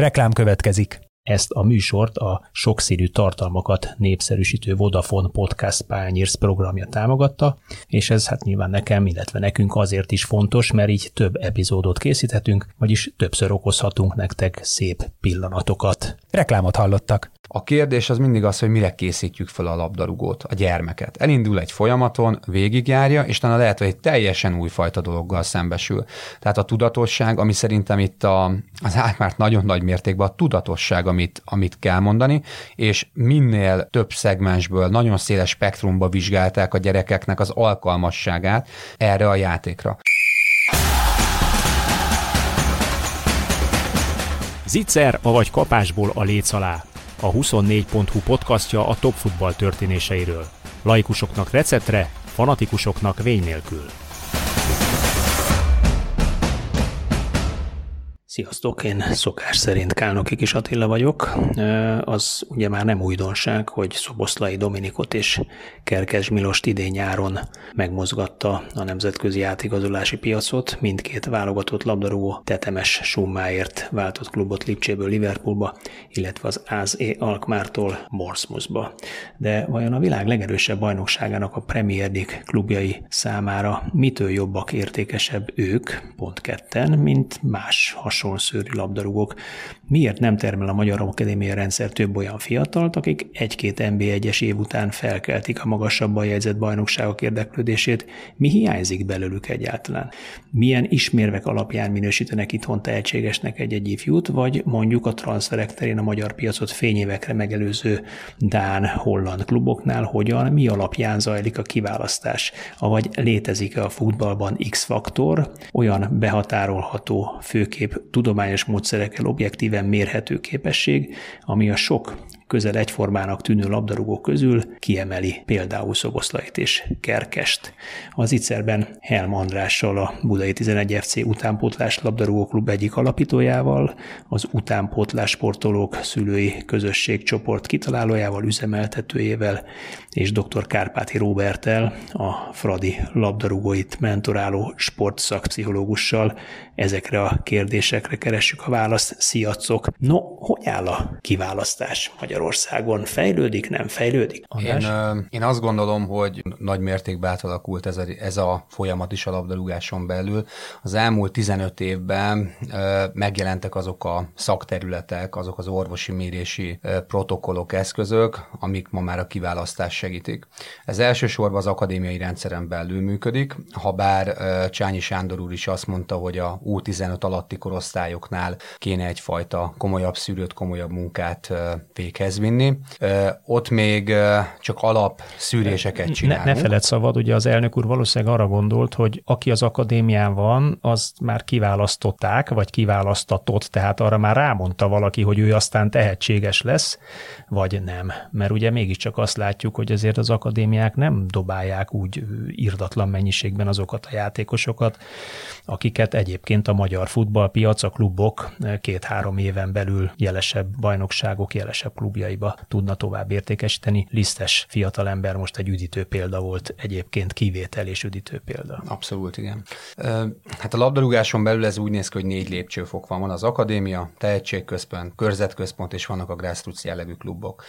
Reklám következik. Ezt a műsort a sokszínű tartalmakat népszerűsítő Vodafone Podcast Pányérsz programja támogatta, és ez hát nyilván nekem, illetve nekünk azért is fontos, mert így több epizódot készíthetünk, vagyis többször okozhatunk nektek szép pillanatokat. Reklámot hallottak. A kérdés az mindig az, hogy mire készítjük fel a labdarúgót, a gyermeket. Elindul egy folyamaton, végigjárja, és talán lehet, hogy egy teljesen újfajta dologgal szembesül. Tehát a tudatosság, ami szerintem itt a, az átmárt nagyon nagy mértékben a tudatosság, amit, amit kell mondani, és minél több szegmensből, nagyon széles spektrumba vizsgálták a gyerekeknek az alkalmasságát erre a játékra. Zicser, avagy kapásból a léc alá a 24.hu podcastja a top futball történéseiről. Laikusoknak receptre, fanatikusoknak vény nélkül. Sziasztok, én szokás szerint Kálnoki Kis Attila vagyok. Az ugye már nem újdonság, hogy Szoboszlai Dominikot és Kerkes Milost idén nyáron megmozgatta a nemzetközi játékozolási piacot. Mindkét válogatott labdarúgó tetemes summáért váltott klubot Lipcséből Liverpoolba, illetve az AZ Alkmártól Morsmusba. De vajon a világ legerősebb bajnokságának a Premier League klubjai számára mitől jobbak, értékesebb ők, pont ketten, mint más hasonló szőrű labdarúgók. Miért nem termel a Magyar Akadémia rendszer több olyan fiatalt, akik egy-két NB1-es év után felkeltik a magasabban jegyzett bajnokságok érdeklődését? Mi hiányzik belőlük egyáltalán? Milyen ismérvek alapján minősítenek itthon tehetségesnek egy-egy ifjút, vagy mondjuk a transferek terén a magyar piacot fényévekre megelőző Dán, holland kluboknál hogyan, mi alapján zajlik a kiválasztás? Avagy létezik-e a futballban X-faktor, olyan behatárolható főkép tudományos módszerekkel objektíven mérhető képesség, ami a sok közel egyformának tűnő labdarúgók közül kiemeli például Szoboszlait és Kerkest. Az Icerben Helm Andrással, a Budai 11 FC utánpótlás labdarúgóklub egyik alapítójával, az utánpótlás sportolók szülői közösség csoport kitalálójával, üzemeltetőjével, és dr. Kárpáti Róbertel, a Fradi labdarúgóit mentoráló sportszakpszichológussal ezekre a kérdésekre keressük a választ. Sziacok! No, hogy áll a kiválasztás Magyarországon? Fejlődik, nem fejlődik? Én, én azt gondolom, hogy nagy mértékben átalakult ez a, ez a folyamat is a labdarúgáson belül. Az elmúlt 15 évben megjelentek azok a szakterületek, azok az orvosi mérési protokollok, eszközök, amik ma már a kiválasztás segítik. Ez elsősorban az akadémiai rendszeren belül működik, ha bár Csányi Sándor úr is azt mondta, hogy a U15 alatti korosztályoknál kéne egyfajta komolyabb szűrőt, komolyabb munkát véghez vinni. Ott még csak alap szűréseket csinálunk. Ne, ne feled szabad, ugye az elnök úr valószínűleg arra gondolt, hogy aki az akadémián van, azt már kiválasztották, vagy kiválasztatott, tehát arra már rámondta valaki, hogy ő aztán tehetséges lesz, vagy nem. Mert ugye mégiscsak azt látjuk, hogy azért az akadémiák nem dobálják úgy irdatlan mennyiségben azokat a játékosokat, akiket egyébként a magyar futballpiac, a klubok két-három éven belül jelesebb bajnokságok, jelesebb klubjaiba tudna tovább értékesíteni. Lisztes fiatalember most egy üdítő példa volt, egyébként kivétel és üdítő példa. Abszolút, igen. Hát a labdarúgáson belül ez úgy néz ki, hogy négy lépcsőfok van. Van az akadémia, tehetségközpont, körzetközpont, és vannak a grassroots jellegű klubok.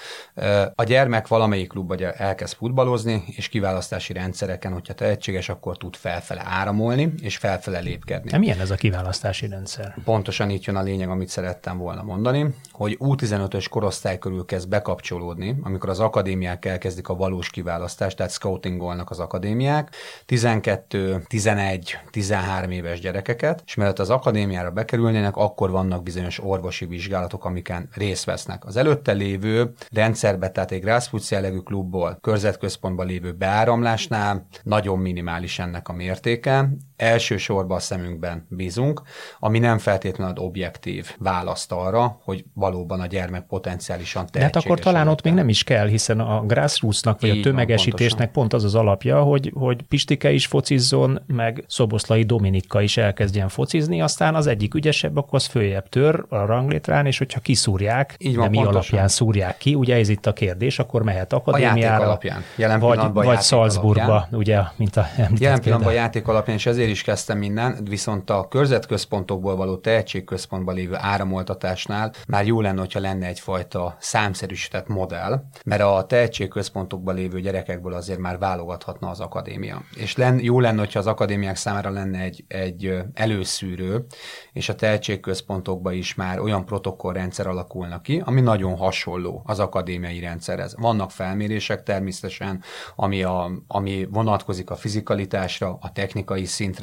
A gyermek valamelyik klubba elkezd futballozni, és kiválasztási rendszereken, hogyha tehetséges, akkor tud felfele áramolni, és felfele lépkedni. De milyen ez a kiválasztási rendszer? Pontosan itt jön a lényeg, amit szerettem volna mondani, hogy U15-ös korosztály körül kezd bekapcsolódni, amikor az akadémiák elkezdik a valós kiválasztást, tehát scoutingolnak az akadémiák, 12, 11, 13 éves gyerekeket, és mellett az akadémiára bekerülnének, akkor vannak bizonyos orvosi vizsgálatok, amiken részt vesznek. Az előtte lévő rendszerbe, tehát egy grassroots jellegű klubból, körzetközpontban lévő beáramlásnál nagyon minimális ennek a mértéke, elsősorban a szemünkben bízunk, ami nem feltétlenül ad objektív választ arra, hogy valóban a gyermek potenciálisan tehetséges. De hát akkor talán ott még nem is kell, hiszen a grassrootsnak vagy Így a tömegesítésnek pont az az alapja, hogy, hogy Pistike is focizzon, meg Szoboszlai Dominika is elkezdjen focizni, aztán az egyik ügyesebb, akkor az följebb tör a ranglétrán, és hogyha kiszúrják, Így van, mi pontosan. alapján szúrják ki, ugye ez itt a kérdés, akkor mehet akadémiára, a alapján. Jelen vagy, vagy Salzburgba, alapján. ugye, mint a Jelen pillanatban a játék alapján, és ezért is kezdtem minden, viszont a körzetközpontokból való tehetségközpontban lévő áramoltatásnál már jó lenne, hogyha lenne egyfajta számszerűsített modell, mert a tehetségközpontokban lévő gyerekekből azért már válogathatna az akadémia. És len, jó lenne, hogyha az akadémiák számára lenne egy, egy előszűrő, és a tehetségközpontokban is már olyan protokollrendszer alakulna ki, ami nagyon hasonló az akadémiai rendszerhez. Vannak felmérések természetesen, ami, a, ami vonatkozik a fizikalitásra, a technikai szintre,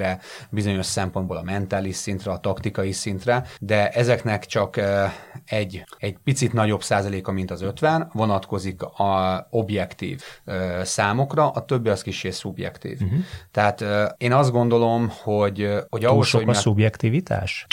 bizonyos szempontból a mentális szintre, a taktikai szintre, de ezeknek csak egy, egy picit nagyobb százaléka, mint az 50, vonatkozik a objektív számokra, a többi az kicsi szubjektív. Uh-huh. Tehát én azt gondolom, hogy, hogy ahhoz, sok hogy a szubjektivitás?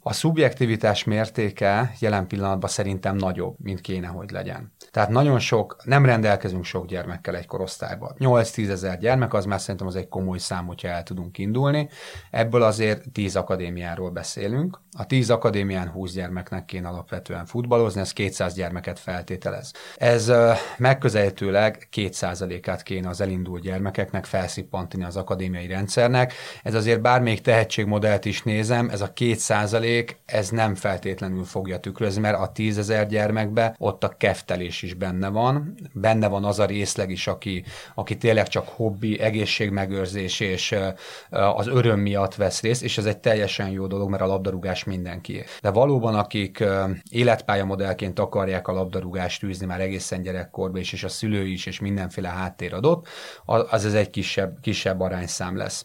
A szubjektivitás mértéke jelen pillanatban szerintem nagyobb, mint kéne, hogy legyen. Tehát nagyon sok, nem rendelkezünk sok gyermekkel egy korosztályban. 8-10 ezer gyermek, az már szerintem az egy komoly szám, hogyha el tudunk indulni. Ebből azért 10 akadémiáról beszélünk. A 10 akadémián 20 gyermeknek kéne alapvetően futballozni, ez 200 gyermeket feltételez. Ez megközelítőleg 2%-át kéne az elindult gyermekeknek felszippantani az akadémiai rendszernek. Ez azért bármelyik tehetségmodellt is nézem, ez a 2% ez nem feltétlenül fogja tükrözni, mert a 10 ezer gyermekbe ott a keftelés is benne van. Benne van az a részleg is, aki, aki tényleg csak hobbi, egészségmegőrzés és az öröm miatt vesz részt, és ez egy teljesen jó dolog, mert a labdarúgás mindenki. De valóban, akik életpályamodellként akarják a labdarúgást űzni már egészen gyerekkorban is, és a szülő is, és mindenféle háttér adott, az ez egy kisebb, kisebb arányszám lesz.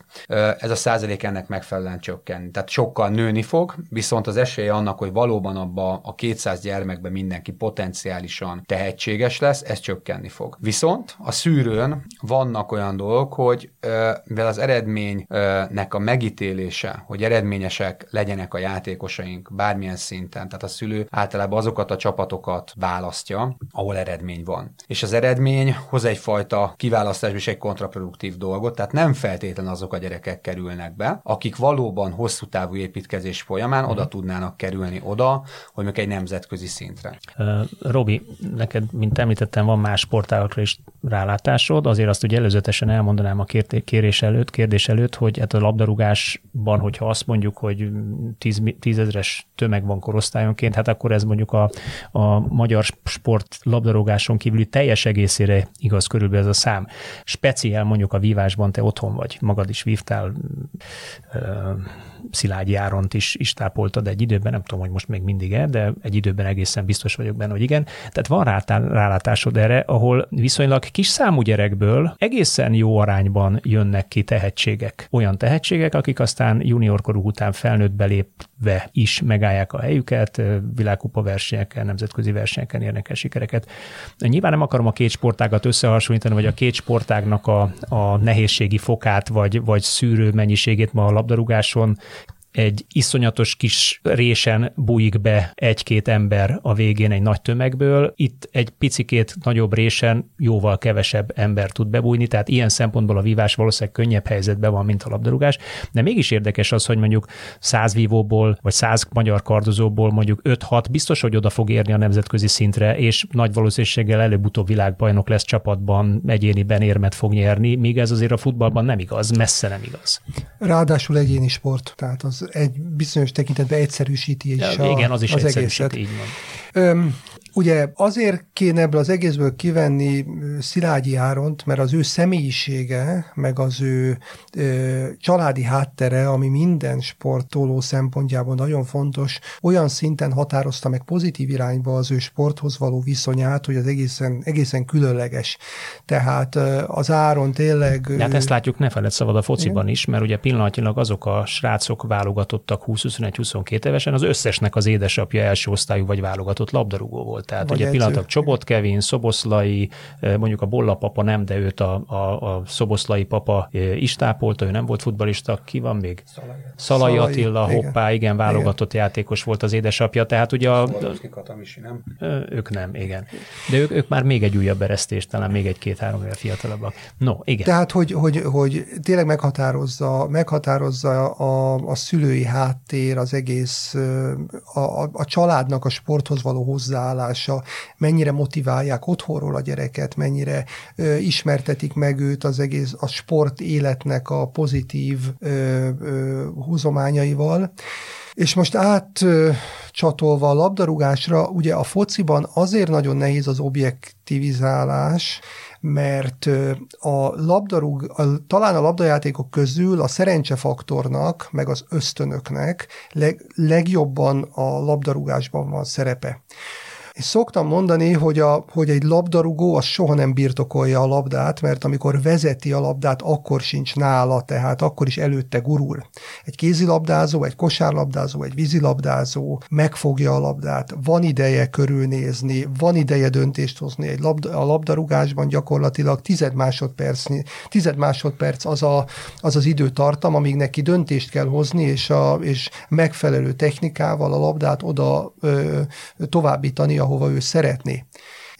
Ez a százalék ennek megfelelően csökken. Tehát sokkal nőni fog, viszont az esélye annak, hogy valóban abba a 200 gyermekben mindenki potenciálisan tehetséges lesz, ez csökkenni fog. Viszont a szűrőn vannak olyan dolgok, hogy mivel az eredménynek a megítélése, hogy eredményesek legyenek a játékosaink bármilyen szinten, tehát a szülő általában azokat a csapatokat választja, ahol eredmény van. És az eredmény hoz egyfajta kiválasztás és egy kontraproduktív dolgot, tehát nem feltétlen azok a gyerekek kerülnek be, akik valóban hosszú távú építkezés folyamán oda tudnának kerülni oda, hogy mondjuk egy nemzetközi szintre. Robi, neked, mint említettem, van más sportágokra is rálátásod, azért azt ugye előzetesen elmondanám a kérés előtt, kérdés előtt, hogy hát a labdarúgásban, hogyha azt mondjuk, hogy tíz, tízezres tömeg van korosztályonként, hát akkor ez mondjuk a, a magyar sport labdarúgáson kívüli teljes egészére igaz körülbelül ez a szám. Speciál mondjuk a vívásban te otthon vagy, magad is vívtál, Szilágyi Áront is, is tápoltad egy időben, nem tudom, hogy most még mindig-e, de egy időben egészen biztos vagyok benne, hogy igen. Tehát van rálátásod erre, ahol viszonylag kis számú gyerekből egészen jó arányban jönnek ki tehetségek. Olyan tehetségek, akik aztán juniorkorú után felnőtt belépve is megállják a helyüket, világkupa versenyeken, nemzetközi versenyeken érnek el sikereket. Nyilván nem akarom a két sportágat összehasonlítani, vagy a két sportágnak a, a nehézségi fokát, vagy, vagy szűrő mennyiségét ma a labdarúgáson egy iszonyatos kis résen bújik be egy-két ember a végén egy nagy tömegből, itt egy picikét nagyobb résen jóval kevesebb ember tud bebújni, tehát ilyen szempontból a vívás valószínűleg könnyebb helyzetben van, mint a labdarúgás, de mégis érdekes az, hogy mondjuk száz vívóból, vagy száz magyar kardozóból mondjuk 5-6 biztos, hogy oda fog érni a nemzetközi szintre, és nagy valószínűséggel előbb-utóbb világbajnok lesz csapatban, egyéniben érmet fog nyerni, míg ez azért a futballban nem igaz, messze nem igaz. Ráadásul egyéni sport, tehát az egy bizonyos tekintetben egyszerűsíti is ja, a, igen, az, is az egészet. Így van. Öm, Ugye azért kéne ebből az egészből kivenni Szilágyi Áront, mert az ő személyisége, meg az ő ö, családi háttere, ami minden sportoló szempontjából nagyon fontos, olyan szinten határozta meg pozitív irányba az ő sporthoz való viszonyát, hogy az egészen, egészen különleges. Tehát az Áron tényleg... De hát ezt látjuk, ne feled szabad a fociban is, mert ugye pillanatnyilag azok a srácok válogatottak 20-21-22 évesen, az összesnek az édesapja első osztályú vagy válogatott labdarúgó volt volt. Tehát Vagy ugye pillanatok Csobot Kevin, Szoboszlai, mondjuk a Bolla papa nem, de őt a, a, a Szoboszlai papa is tápolta, ő nem volt futbalista, ki van még? Szalai, Szalai Attila, igen. hoppá, igen, válogatott igen. játékos volt az édesapja, tehát ugye a... nem? Ők nem, igen. De ők, ők már még egy újabb eresztés, talán még egy-két-három éve fiatalabbak. No, igen. Tehát, hogy, hogy, hogy tényleg meghatározza, meghatározza a, a szülői háttér, az egész, a, a, a családnak a sporthoz való hozzáállás, hatása, mennyire motiválják otthonról a gyereket, mennyire ö, ismertetik meg őt az egész a sport életnek a pozitív ö, ö, húzományaival. És most átcsatolva a labdarúgásra, ugye a fociban azért nagyon nehéz az objektivizálás, mert a labdarúg, a, talán a labdajátékok közül a szerencsefaktornak, meg az ösztönöknek leg, legjobban a labdarúgásban van szerepe. És szoktam mondani, hogy, a, hogy egy labdarúgó az soha nem birtokolja a labdát, mert amikor vezeti a labdát, akkor sincs nála, tehát akkor is előtte gurul. Egy kézilabdázó, egy kosárlabdázó, egy vízilabdázó megfogja a labdát, van ideje körülnézni, van ideje döntést hozni. Egy labda, a labdarúgásban gyakorlatilag tized másodperc, tized másodperc az, a, az az időtartam, amíg neki döntést kell hozni, és, a, és megfelelő technikával a labdát oda ö, továbbítani, ahova ő szeretné.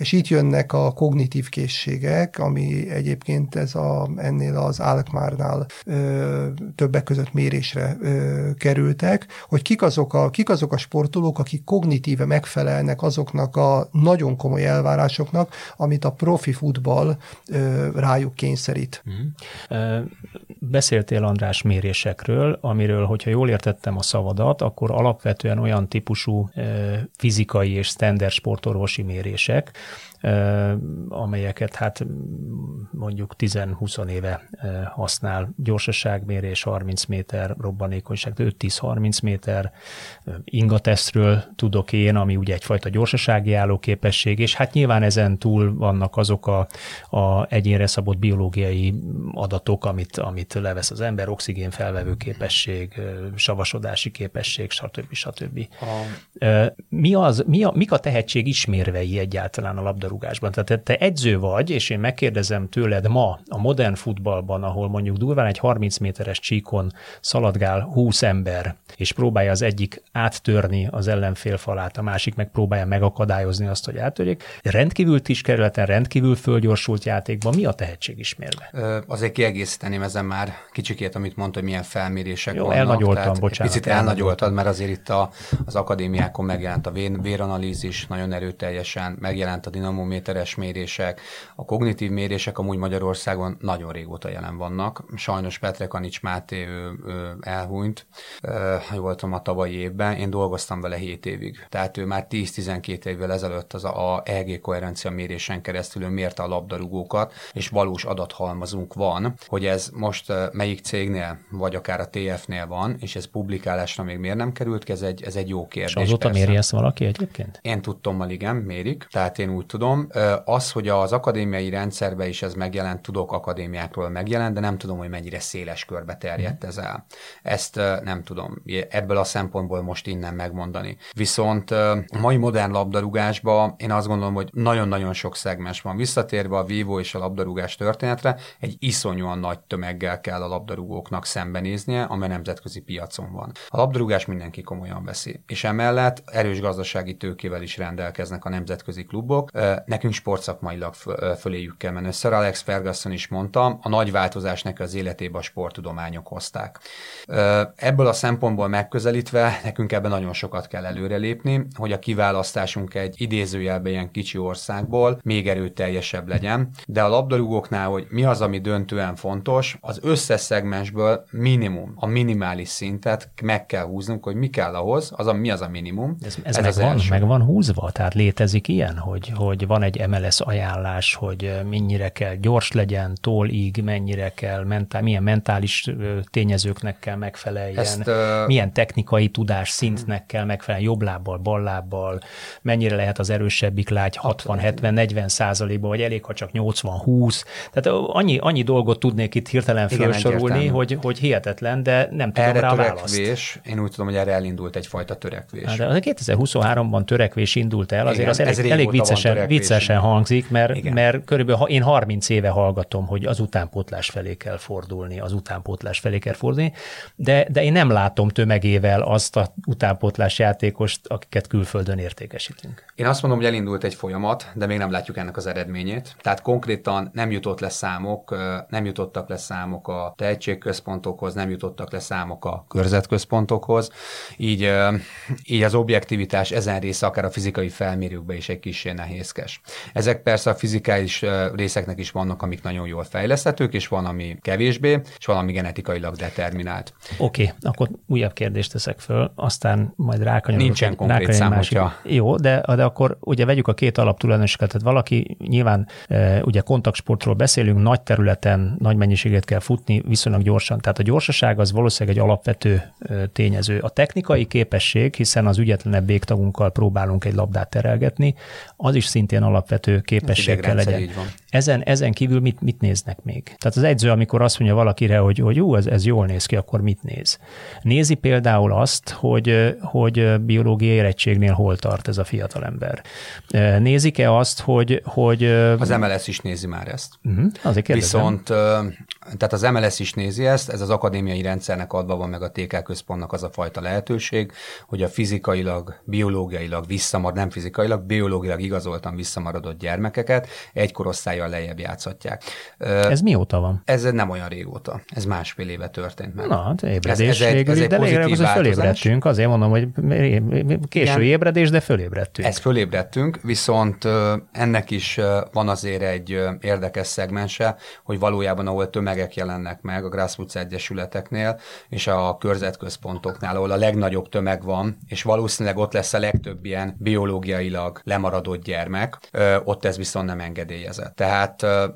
És itt jönnek a kognitív készségek, ami egyébként ez a, ennél az Alkmárnál ö, többek között mérésre ö, kerültek, hogy kik azok, a, kik azok a sportolók, akik kognitíve megfelelnek azoknak a nagyon komoly elvárásoknak, amit a profi futball ö, rájuk kényszerít. Mm. Beszéltél András mérésekről, amiről, hogyha jól értettem a szavadat, akkor alapvetően olyan típusú fizikai és standard sportorvosi mérések, amelyeket hát mondjuk 10-20 éve használ gyorsaságmérés, 30 méter robbanékonyság, 5-10-30 méter ingatesztről tudok én, ami ugye egyfajta gyorsasági állóképesség, és hát nyilván ezen túl vannak azok a, a egyénre szabott biológiai adatok, amit, amit levesz az ember, oxigén felvevő képesség, savasodási képesség, stb. stb. A... Mi az, mi a, mik a tehetség ismérvei egyáltalán a labdarúgásban? Labdarúgásban. Tehát te edző vagy, és én megkérdezem tőled ma a modern futballban, ahol mondjuk durván egy 30 méteres csíkon szaladgál 20 ember, és próbálja az egyik áttörni az ellenfél falát, a másik meg próbálja megakadályozni azt, hogy áttörjék. Rendkívül kerületen, rendkívül fölgyorsult játékban mi a tehetség ismérve? Ö, azért kiegészíteném ezen már kicsikét, amit mondta, hogy milyen felmérések Jó, vannak. elnagyoltam, bocsánat. Picit elnagyoltad, mert azért itt a, az akadémiákon megjelent a véranalízis, nagyon erőteljesen, megjelent a dinamo termométeres mérések, a kognitív mérések amúgy Magyarországon nagyon régóta jelen vannak. Sajnos Petre Kanics Máté ő, ő elhunyt, ha jól tudom, a tavalyi évben. Én dolgoztam vele 7 évig. Tehát ő már 10-12 évvel ezelőtt az a EG koherencia mérésen keresztül ő mérte a labdarúgókat, és valós adathalmazunk van, hogy ez most melyik cégnél, vagy akár a TF-nél van, és ez publikálásra még miért nem került ez egy, ez egy jó kérdés. És azóta persze. méri ezt valaki egyébként? Én tudtommal igen, mérik, tehát én úgy tudom, tudom. Az, hogy az akadémiai rendszerben is ez megjelent, tudok akadémiákról megjelent, de nem tudom, hogy mennyire széles körbe terjedt ez el. Ezt nem tudom ebből a szempontból most innen megmondani. Viszont a mai modern labdarúgásban én azt gondolom, hogy nagyon-nagyon sok szegmens van. Visszatérve a vívó és a labdarúgás történetre, egy iszonyúan nagy tömeggel kell a labdarúgóknak szembenéznie, amely nemzetközi piacon van. A labdarúgás mindenki komolyan veszi. És emellett erős gazdasági tőkével is rendelkeznek a nemzetközi klubok nekünk sportszakmailag föléjük kell menni. Sir Alex Ferguson is mondta, a nagy változás neki az életébe a sporttudományok hozták. Ebből a szempontból megközelítve nekünk ebben nagyon sokat kell előrelépni, hogy a kiválasztásunk egy idézőjelben ilyen kicsi országból még erőteljesebb legyen, de a labdarúgóknál, hogy mi az, ami döntően fontos, az összes szegmensből minimum, a minimális szintet meg kell húznunk, hogy mi kell ahhoz, az a, mi az a minimum. Ez, ez, ez meg, van, meg van húzva, tehát létezik ilyen, hogy, hogy van egy MLS ajánlás, hogy mennyire kell gyors legyen, tólig, mennyire kell, mentál, milyen mentális tényezőknek kell megfeleljen, Ezt, uh... milyen technikai tudás szintnek kell megfelelni, jobb lábbal, bal lábbal, mennyire lehet az erősebbik lágy 60-70-40 százalékban, vagy elég, ha csak 80-20. Tehát annyi, annyi dolgot tudnék itt hirtelen felsorolni, hogy, hogy hihetetlen, de nem tudom erre rá törekvés, választ. Én úgy tudom, hogy erre elindult egyfajta törekvés. De 2023-ban törekvés indult el, azért Igen, az elég, elég viccesen, viccesen hangzik, mert, mert körülbelül én 30 éve hallgatom, hogy az utánpótlás felé kell fordulni, az utánpótlás felé kell fordulni, de, de én nem látom tömegével azt a utánpótlás játékost, akiket külföldön értékesítünk. Én azt mondom, hogy elindult egy folyamat, de még nem látjuk ennek az eredményét. Tehát konkrétan nem jutott le számok, nem jutottak le számok a tehetségközpontokhoz, nem jutottak le számok a körzetközpontokhoz, így, így az objektivitás ezen része akár a fizikai felmérőkben is egy kis nehézkes. Ezek persze a fizikális részeknek is vannak, amik nagyon jól fejleszthetők, és van, ami kevésbé, és van, ami genetikailag determinált. Oké, okay, akkor újabb kérdést teszek föl, aztán majd rákanyarodok. Nincsen konkrét szám. Jó, de, de akkor ugye vegyük a két alaptulajdonosokat, tehát valaki nyilván e, ugye kontaktsportról beszélünk, nagy területen nagy mennyiséget kell futni viszonylag gyorsan, tehát a gyorsaság az valószínűleg egy alapvető tényező. A technikai képesség, hiszen az ügyetlenebb végtagunkkal próbálunk egy labdát terelgetni, az is szintén alapvető képesség kell legyen. Ezen, ezen kívül mit, mit néznek még? Tehát az egyző, amikor azt mondja valakire, hogy, hogy jó, ez, ez jól néz ki, akkor mit néz? Nézi például azt, hogy, hogy biológiai érettségnél hol tart ez a fiatalember. Nézik-e azt, hogy... hogy az MLS is nézi már ezt. Uh-huh, azért kérdezem. Viszont, tehát az MLS is nézi ezt, ez az akadémiai rendszernek adva van meg a TK központnak az a fajta lehetőség, hogy a fizikailag, biológiailag visszamar, nem fizikailag, biológiailag igazoltan visszamaradott gyermekeket egy korosztályjal lejjebb játszhatják. Ez mióta van? Ez nem olyan régóta. Ez másfél éve történt meg. Na, hát ébredés ez, ez egy, végül, ez egy de végre azért fölébredtünk. Azért mondom, hogy késő Igen. ébredés, de fölébredtünk. Ez fölébredtünk, viszont ennek is van azért egy érdekes szegmense, hogy valójában ahol tömegek jelennek meg a grassroots egyesületeknél és a körzetközpontoknál, ahol a legnagyobb tömeg van, és valószínűleg ott lesz a legtöbb ilyen biológiailag lemaradott gyermek, ott ez viszont nem engedélyezett. Tehát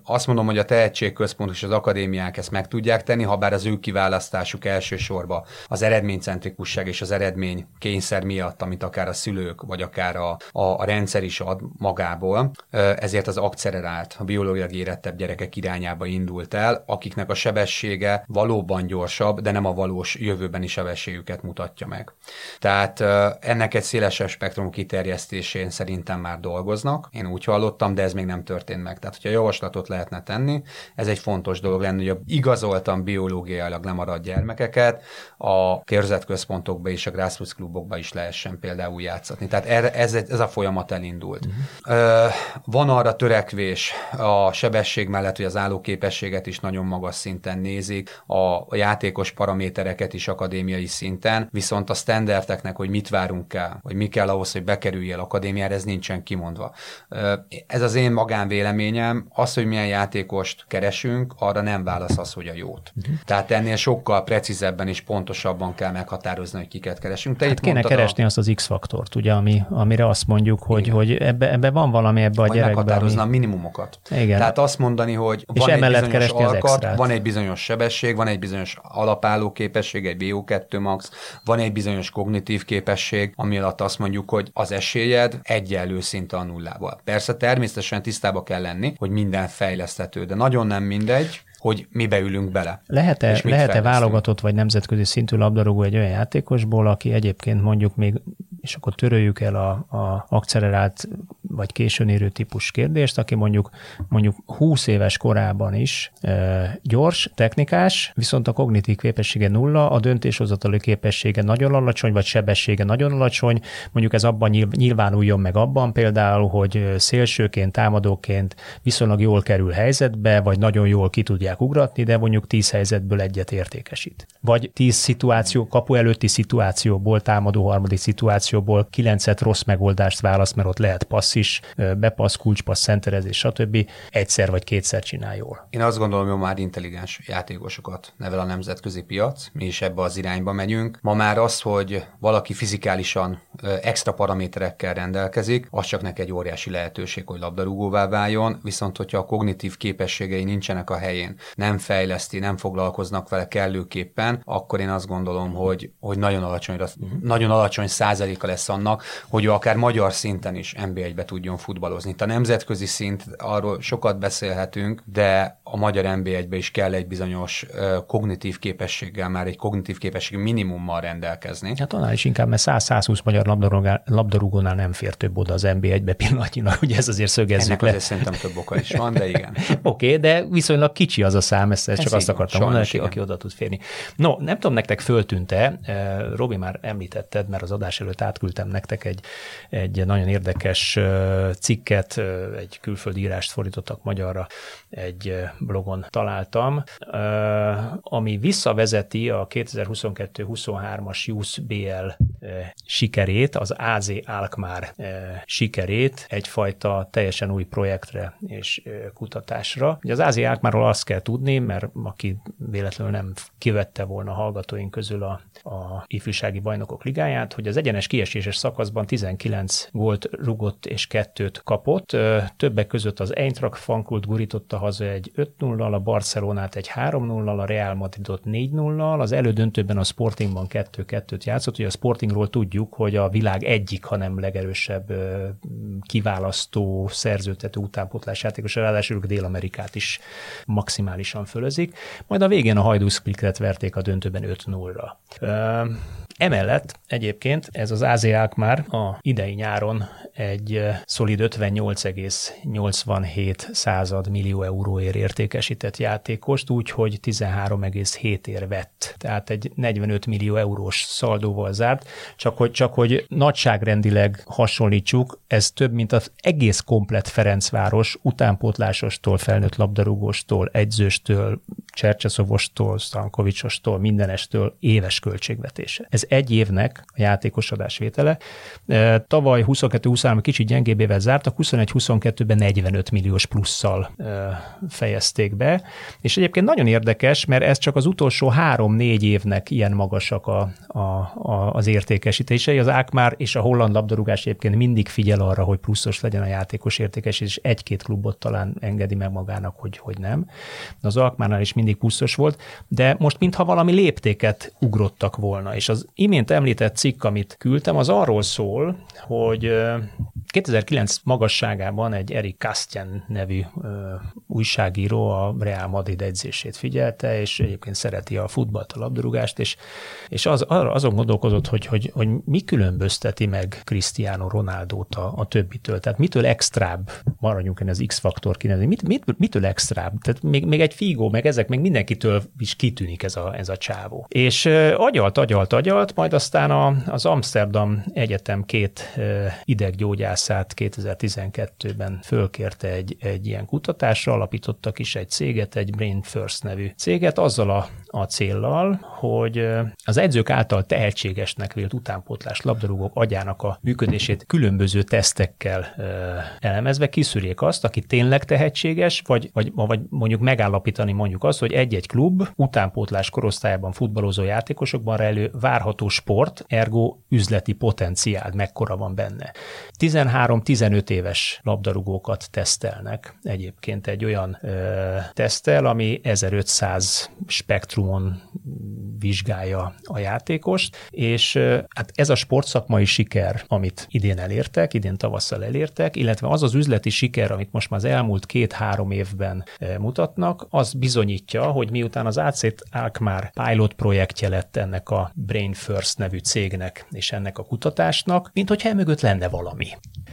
azt mondom, hogy a tehetségközpont és az akadémiák ezt meg tudják tenni, ha bár az ő kiválasztásuk elsősorban az eredménycentrikusság és az eredmény kényszer miatt, amit akár a szülők, vagy akár a, a, a rendszer is ad magából, ezért az akcelerált, a biológiai érettebb gyerekek irányába indult el, akiknek a sebessége valóban gyorsabb, de nem a valós jövőbeni sebességüket mutatja meg. Tehát ennek egy szélesebb spektrum kiterjesztésén szerintem már dolgoznak. Én úgy hallottam, de ez még nem történt meg. Tehát, hogyha javaslatot lehetne tenni, ez egy fontos dolog lenne, hogy a igazoltan biológiailag lemaradt gyermekeket a körzetközpontokba és a grassroots klubokba is lehessen például játszatni. Tehát ez, ez a folyamat elindult. Uh-huh. Van arra törekvés a sebesség mellett, hogy az állóképességet is nagyon magas szinten nézik, a játékos paramétereket is akadémiai szinten, viszont a standardeknek, hogy mit várunk el, hogy mi kell ahhoz, hogy bekerüljél akadémiára, ez nincsen kimondva. Ez az én magánvéleményem, az, hogy milyen játékost keresünk, arra nem válasz az, hogy a jót. Uh-huh. Tehát ennél sokkal precízebben és pontosabban kell meghatározni, hogy kiket keresünk. Te hát kéne keresni a... azt az X-faktort, ugye, ami, amire azt mondjuk, hogy, hogy ebbe, ebbe van valami ebbe a gyerekben. meghatározni ami... a minimumokat. Igen. Tehát azt mondani, hogy és van egy bizonyos alkat, van egy bizonyos sebesség, van egy bizonyos alapálló képesség, egy VO2 max, van egy bizonyos kognitív képesség, ami alatt azt mondjuk, hogy az esélyed egyenlő szinte a nullával. Persze természetesen tisztába kell lenni, hogy minden fejleszthető, de nagyon nem mindegy, hogy mi beülünk bele. Lehet-e, lehet-e válogatott vagy nemzetközi szintű labdarúgó egy olyan játékosból, aki egyébként mondjuk még, és akkor töröljük el a, a accelerált vagy későn érő típus kérdést, aki mondjuk mondjuk 20 éves korában is e, gyors, technikás, viszont a kognitív képessége nulla, a döntéshozatali képessége nagyon alacsony, vagy sebessége nagyon alacsony, mondjuk ez abban nyilvánuljon meg abban például, hogy szélsőként, támadóként viszonylag jól kerül helyzetbe, vagy nagyon jól ki tudják ugratni, de mondjuk 10 helyzetből egyet értékesít. Vagy 10 szituáció, kapu előtti szituációból, támadó harmadik szituációból 9 rossz megoldást választ, mert ott lehet passz is, bepassz, kulcspassz, szenterezés, stb. egyszer vagy kétszer csinál jól. Én azt gondolom, hogy már intelligens játékosokat nevel a nemzetközi piac, mi is ebbe az irányba megyünk. Ma már az, hogy valaki fizikálisan extra paraméterekkel rendelkezik, az csak neki egy óriási lehetőség, hogy labdarúgóvá váljon, viszont hogyha a kognitív képességei nincsenek a helyén, nem fejleszti, nem foglalkoznak vele kellőképpen, akkor én azt gondolom, hogy, hogy nagyon, alacsony, nagyon alacsony százaléka lesz annak, hogy ő akár magyar szinten is NB1-be tudjon futballozni. Itt a nemzetközi szint, arról sokat beszélhetünk, de a magyar NB1-be is kell egy bizonyos kognitív képességgel, már egy kognitív képesség minimummal rendelkezni. Hát annál is inkább, mert 100-120 magyar labdarúgónál nem fér több oda az NB1-be pillanatnyilag, ugye ez azért szögezzük Ennek le. Azért szerintem több oka is van, de igen. Oké, okay, de viszonylag kicsi az a szám, ezt, ezt csak azt akartam mondani, aki, aki oda tud férni. No, nem tudom, nektek föltűnte, Robi már említetted, mert az adás előtt átküldtem nektek egy, egy nagyon érdekes cikket, egy külföldi írást fordítottak magyarra, egy blogon találtam, ami visszavezeti a 2022-23-as JUS BL sikerét, az AZ Alkmaar sikerét egyfajta teljesen új projektre és kutatásra. Ugye az AZ Alkmaarról azt kell tudni, mert aki véletlenül nem kivette volna a hallgatóink közül a, a ifjúsági bajnokok ligáját, hogy az egyenes kieséses szakaszban 19 gólt rugott és kettőt kapott. Többek között az Eintracht Frankfurt gurította haza egy 5-0-al, a Barcelonát egy 3-0-al, a Real Madridot 4-0-al, az elődöntőben a Sportingban 2-2-t játszott. Ugye a Sportingról tudjuk, hogy a világ egyik, hanem legerősebb kiválasztó, szerzőtető utánpotlás játékos, ráadásul Dél-Amerikát is maximálisan fölözik. Majd a végén a Hajdúszkliket verték a döntőben 5-0-ra. Emellett egyébként ez az AZA-k már a idei nyáron egy szolid 58,87 század millió euróért értékesített játékost, úgyhogy 13,7 ér vett. Tehát egy 45 millió eurós szaldóval zárt, csak hogy, csak hogy nagyságrendileg hasonlítsuk, ez több, mint az egész komplet Ferencváros utánpótlásostól, felnőtt labdarúgóstól, egyzőstől, Csercseszovostól, Stankovicsostól, mindenestől éves költségvetése. Ez egy évnek a játékos adásvétele. Tavaly 22-23 kicsit gyengébével zártak, 21-22-ben 45 milliós plusszal fejezték be, és egyébként nagyon érdekes, mert ez csak az utolsó három-négy évnek ilyen magasak a, a, a, az értékesítései. Az Ákmár és a holland labdarúgás egyébként mindig figyel arra, hogy pluszos legyen a játékos értékesítés, és egy-két klubot talán engedi meg magának, hogy, hogy nem. De az Alkmárnál is mindig pluszos volt, de most mintha valami léptéket ugrottak volna, és az imént említett cikk, amit küldtem, az arról szól, hogy 2009 magasságában egy Erik Kastyan nevű ö, újságíró a Real Madrid edzését figyelte, és egyébként szereti a futballt, a labdarúgást, és, és az, arra azon gondolkozott, hogy, hogy, hogy mi különbözteti meg Cristiano Ronaldo-t a, a többitől. Tehát mitől extrább, maradjunk en az X-faktor kinevezni, mit, mit, mitől extrább? Tehát még, még egy Figo, meg ezek, meg mindenkitől is kitűnik ez a, ez a csávó. És agyalt, agyalt, agyalt, majd aztán a, az Amsterdam Egyetem két ideggyógyászát 2012-ben fölkérte egy, egy ilyen kutatásra, alapítottak is egy céget, egy Brain First nevű céget, azzal a, a céllal, hogy az edzők által tehetségesnek vélt utánpótlás labdarúgók agyának a működését különböző tesztekkel elemezve kiszűrjék azt, aki tényleg tehetséges, vagy, vagy, vagy mondjuk megállapítani mondjuk azt, hogy egy-egy klub utánpótlás korosztályában futballozó játékosokban rejlő várható sport, ergo üzleti potenciál mekkora van benne. 13-15 éves labdarúgókat tesztelnek egyébként egy olyan ö, tesztel, ami 1500 spektrumon vizsgálja a játékost, és ö, hát ez a sportszakmai siker, amit idén elértek, idén tavasszal elértek, illetve az az üzleti siker, amit most már az elmúlt két-három évben mutatnak, az bizonyítja, hogy miután az AC Alkmaar pilot projektje lett ennek a Brain First nevű cégnek és ennek a kutatásnak, mint hogyha mögött lenne valami. me.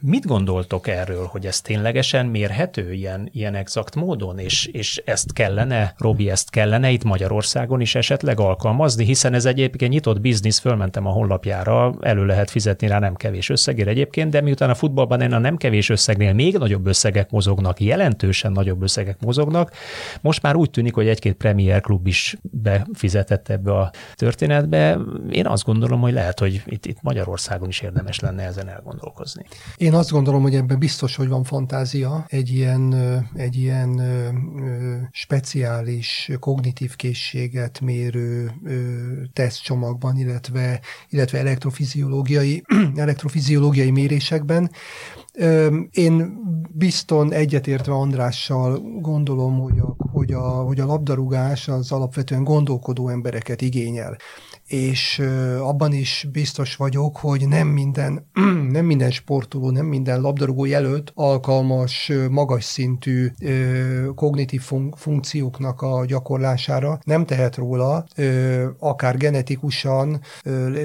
Mit gondoltok erről, hogy ez ténylegesen mérhető ilyen, ilyen exakt módon, és, és ezt kellene, Robi, ezt kellene itt Magyarországon is esetleg alkalmazni, hiszen ez egyébként nyitott biznisz, fölmentem a honlapjára, elő lehet fizetni rá nem kevés összegért egyébként, de miután a futballban én a nem kevés összegnél még nagyobb összegek mozognak, jelentősen nagyobb összegek mozognak, most már úgy tűnik, hogy egy-két Premier klub is befizetett ebbe a történetbe. Én azt gondolom, hogy lehet, hogy itt, itt Magyarországon is érdemes lenne ezen elgondolkozni. Én azt gondolom, hogy ebben biztos, hogy van fantázia. Egy ilyen, egy ilyen speciális kognitív készséget mérő tesztcsomagban, illetve, illetve elektrofiziológiai, elektrofiziológiai mérésekben. Én bizton egyetértve Andrással gondolom, hogy a, hogy, a, hogy a labdarúgás az alapvetően gondolkodó embereket igényel. És abban is biztos vagyok, hogy nem minden, nem minden sportoló, nem minden labdarúgó jelölt alkalmas magas szintű kognitív fun- funkcióknak a gyakorlására, nem tehet róla, akár genetikusan,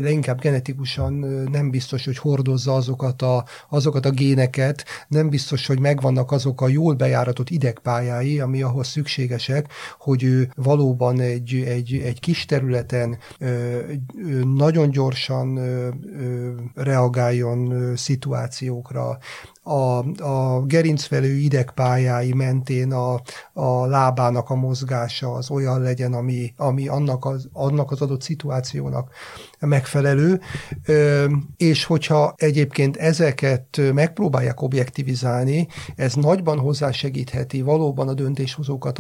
inkább genetikusan nem biztos, hogy hordozza azokat a, azokat a géneket, nem biztos, hogy megvannak azok a jól bejáratott idegpályái, ami ahhoz szükségesek, hogy ő valóban egy, egy, egy kis területen nagyon gyorsan reagáljon szituációkra, a, a gerincvelő idegpályái mentén a, a lábának a mozgása az olyan legyen, ami, ami annak, az, annak az adott szituációnak megfelelő, és hogyha egyébként ezeket megpróbálják objektivizálni, ez nagyban hozzásegítheti valóban a döntéshozókat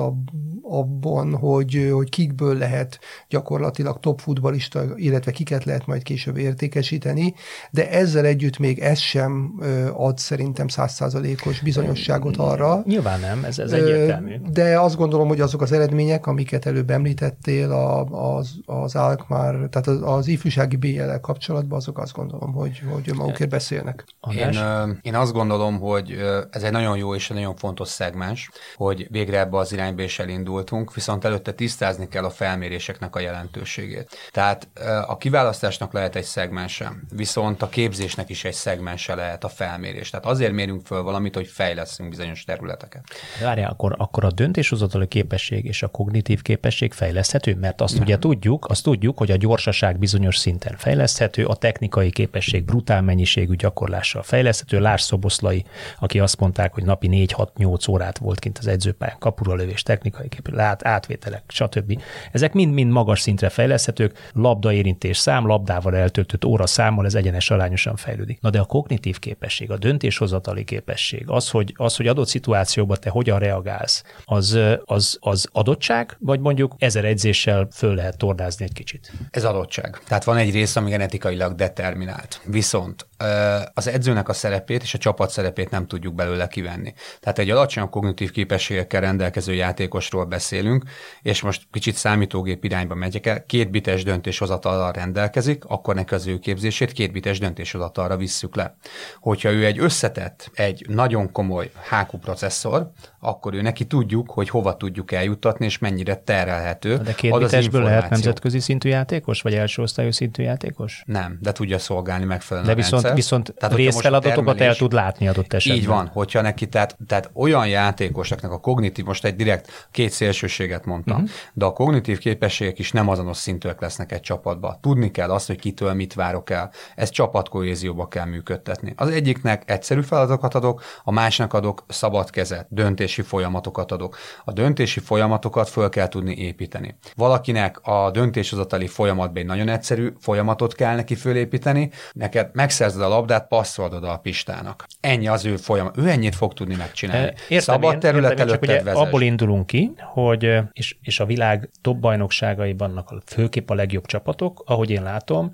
abban, hogy, hogy kikből lehet gyakorlatilag top futbalista, illetve kiket lehet majd később értékesíteni, de ezzel együtt még ez sem ad szerintem százszázalékos bizonyosságot arra. Nyilván nem, ez, ez egyértelmű. De azt gondolom, hogy azok az eredmények, amiket előbb említettél, az, az Alkmaar, tehát az, az ifjúsági bl kapcsolatban, azok azt gondolom, hogy, hogy magukért beszélnek. Én, én azt gondolom, hogy ez egy nagyon jó és nagyon fontos szegmens, hogy végre ebbe az irányba is elindultunk, viszont előtte tisztázni kell a felméréseknek a jelentőségét. Tehát a kiválasztásnak lehet egy szegmense, viszont a képzésnek is egy szegmense lehet a felmérés. Tehát azért mérünk föl valamit, hogy fejleszünk bizonyos területeket. Várjál, akkor, akkor a döntéshozatali képesség és a kognitív képesség fejleszthető? Mert azt Nem. ugye tudjuk, azt tudjuk, hogy a gyorsaság bizonyos szinten fejleszthető, a technikai képesség brutál mennyiségű gyakorlással fejleszthető. Lás Szoboszlai, aki azt mondták, hogy napi 4-6-8 órát volt kint az edzőpályán, kapura lövés, technikai képesség, lát, átvételek, stb. Ezek mind-mind magas szintre fejleszthetők, labdaérintés szám, labdával eltöltött óra számmal, ez egyenes arányosan fejlődik. Na de a kognitív képesség, a döntéshozatali képesség, az, hogy, az, hogy adott szituációban te hogyan reagálsz, az, az, az adottság, vagy mondjuk ezer edzéssel föl lehet tornázni egy kicsit? Ez adottság. Tehát van egy rész, ami genetikailag determinált. Viszont az edzőnek a szerepét és a csapat szerepét nem tudjuk belőle kivenni. Tehát egy alacsony kognitív képességekkel rendelkező játékosról beszélünk, és most kicsit számítógép irányba megyek el, két bites döntéshozatalra rendelkezik, akkor neki az ő képzését két bites döntéshozatalra visszük le. Hogyha ő egy összetett, egy nagyon komoly HQ processzor, akkor ő neki tudjuk, hogy hova tudjuk eljuttatni, és mennyire terelhető. De két bitesből lehet nemzetközi szintű játékos, vagy első osztályú szintű játékos? Nem, de tudja szolgálni megfelelően. De viszont, viszont tehát, részfeladatokat termelés, el tud látni adott esetben. Így van, hogyha neki, tehát, tehát olyan játékosoknak a kognitív, most egy direkt két szélsőséget mondtam, uh-huh. de a kognitív képességek is nem azonos szintűek lesznek egy csapatban. Tudni kell azt, hogy kitől mit várok el. Ez csapatkohézióba kell működtetni. Az egyiknek egyszerű feladatokat adok, a másnak adok szabad kezet, döntési folyamatokat adok. A döntési folyamatokat föl kell tudni építeni. Valakinek a döntéshozatali folyamatban egy nagyon egyszerű folyamatot kell neki fölépíteni, neked megszerzed a labdát, passzolod oda a Pistának. Ennyi az ő folyamat. Ő ennyit fog tudni megcsinálni. Értem, Szabad én, terület előtt ugye abból indulunk ki, hogy és, és a világ top bajnokságaiban vannak főképp a legjobb csapatok, ahogy én látom,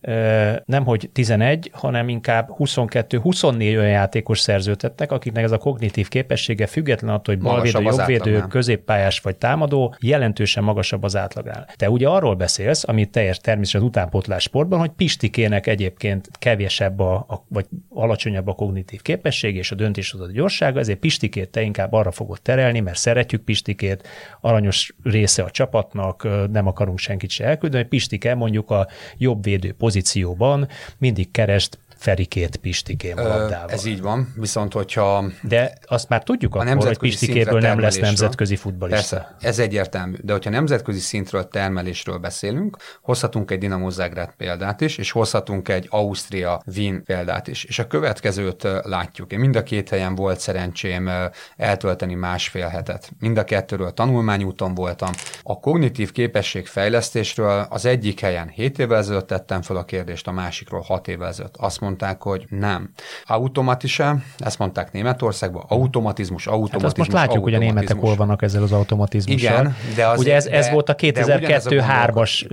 nem hogy 11, hanem inkább 22-24 olyan játékos szerződtettek, akiknek ez a kognitív képessége független attól, hogy balvédő, jobbvédő, középpályás vagy támadó, jelentősen magasabb az átlagnál. Te ugye arról beszélsz, ami teljes természetesen az utánpótlás sportban, hogy Pistikének egyébként kevésebb a, a, vagy alacsonyabb a kognitív képesség és a döntéshozat gyorsága, ezért Pistikét te inkább arra fogod terelni, mert szeretjük Pistikét, aranyos része a csapatnak, nem akarunk senkit se elküldeni, Pistike mondjuk a jobb védő pozícióban mindig kerest Ferikét Pistikén labdával. Ez így van, viszont hogyha... De azt már tudjuk akkor, hogy Pistikéből nem lesz nemzetközi futballista. Persze, ez egyértelmű. De hogyha nemzetközi szintről termelésről beszélünk, hozhatunk egy Dinamo Zagreb példát is, és hozhatunk egy Ausztria Wien példát is. És a következőt látjuk. Én mind a két helyen volt szerencsém eltölteni másfél hetet. Mind a kettőről tanulmányúton voltam. A kognitív képesség fejlesztésről az egyik helyen 7 évvel ezelőtt tettem fel a kérdést, a másikról 6 évvel ezelőtt. Azt mondta, mondták, hogy nem. Automatise, ezt mondták Németországban, automatizmus, automatizmus, hát azt most látjuk, hogy a németek hol vannak ezzel az automatizmussal. Igen, de az, ugye ez, ez volt a 2002-3-as,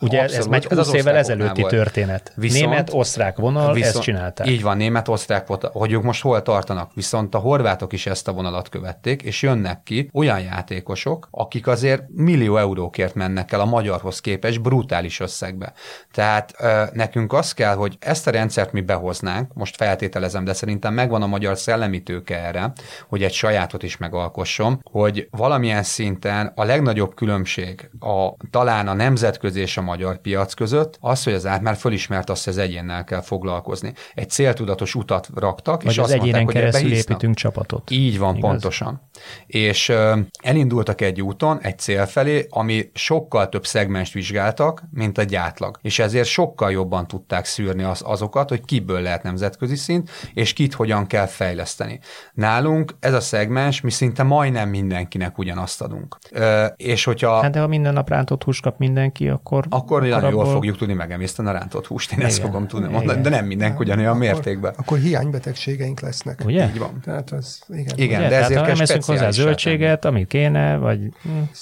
ugye abszolút, ez már 20 évvel ezelőtti volt. történet. Viszont, német, osztrák vonal, viszont, ezt csinálták. Így van, német, osztrák volt, hogy ők most hol tartanak. Viszont a horvátok is ezt a vonalat követték, és jönnek ki olyan játékosok, akik azért millió eurókért mennek el a magyarhoz képest brutális összegbe. Tehát ö, nekünk az kell, hogy ezt a rendszert mi behoznánk, most feltételezem, de szerintem megvan a magyar szellemi tőke erre, hogy egy sajátot is megalkossom, hogy valamilyen szinten a legnagyobb különbség a, talán a nemzetközi és a magyar piac között az, hogy az át már fölismert azt, hogy az egyénnel kell foglalkozni. Egy céltudatos utat raktak, Vagy és az azt egyénen mondták, keresztül hogy építünk csapatot. Így van, Igaz? pontosan. És ö, elindultak egy úton, egy cél felé, ami sokkal több szegmens vizsgáltak, mint a gyátlag. És ezért sokkal jobban tudták szűrni az, azokat, hogy kiből lehet nemzetközi szint, és kit hogyan kell fejleszteni. Nálunk ez a szegmens, mi szinte majdnem mindenkinek ugyanazt adunk. Ö, és hogyha... Hát de ha minden nap rántott hús kap mindenki, akkor... Akkor nagyon abból... jól fogjuk tudni megemészteni a rántott húst, én Igen. ezt fogom tudni igen. mondani, de nem mindenki ugyanolyan akkor, mértékben. Akkor hiánybetegségeink lesznek. Ugye? Így van. Tehát az, igen. igen Ugye? de ezért Tehát, ha hozzá zöldséget, amit kéne, vagy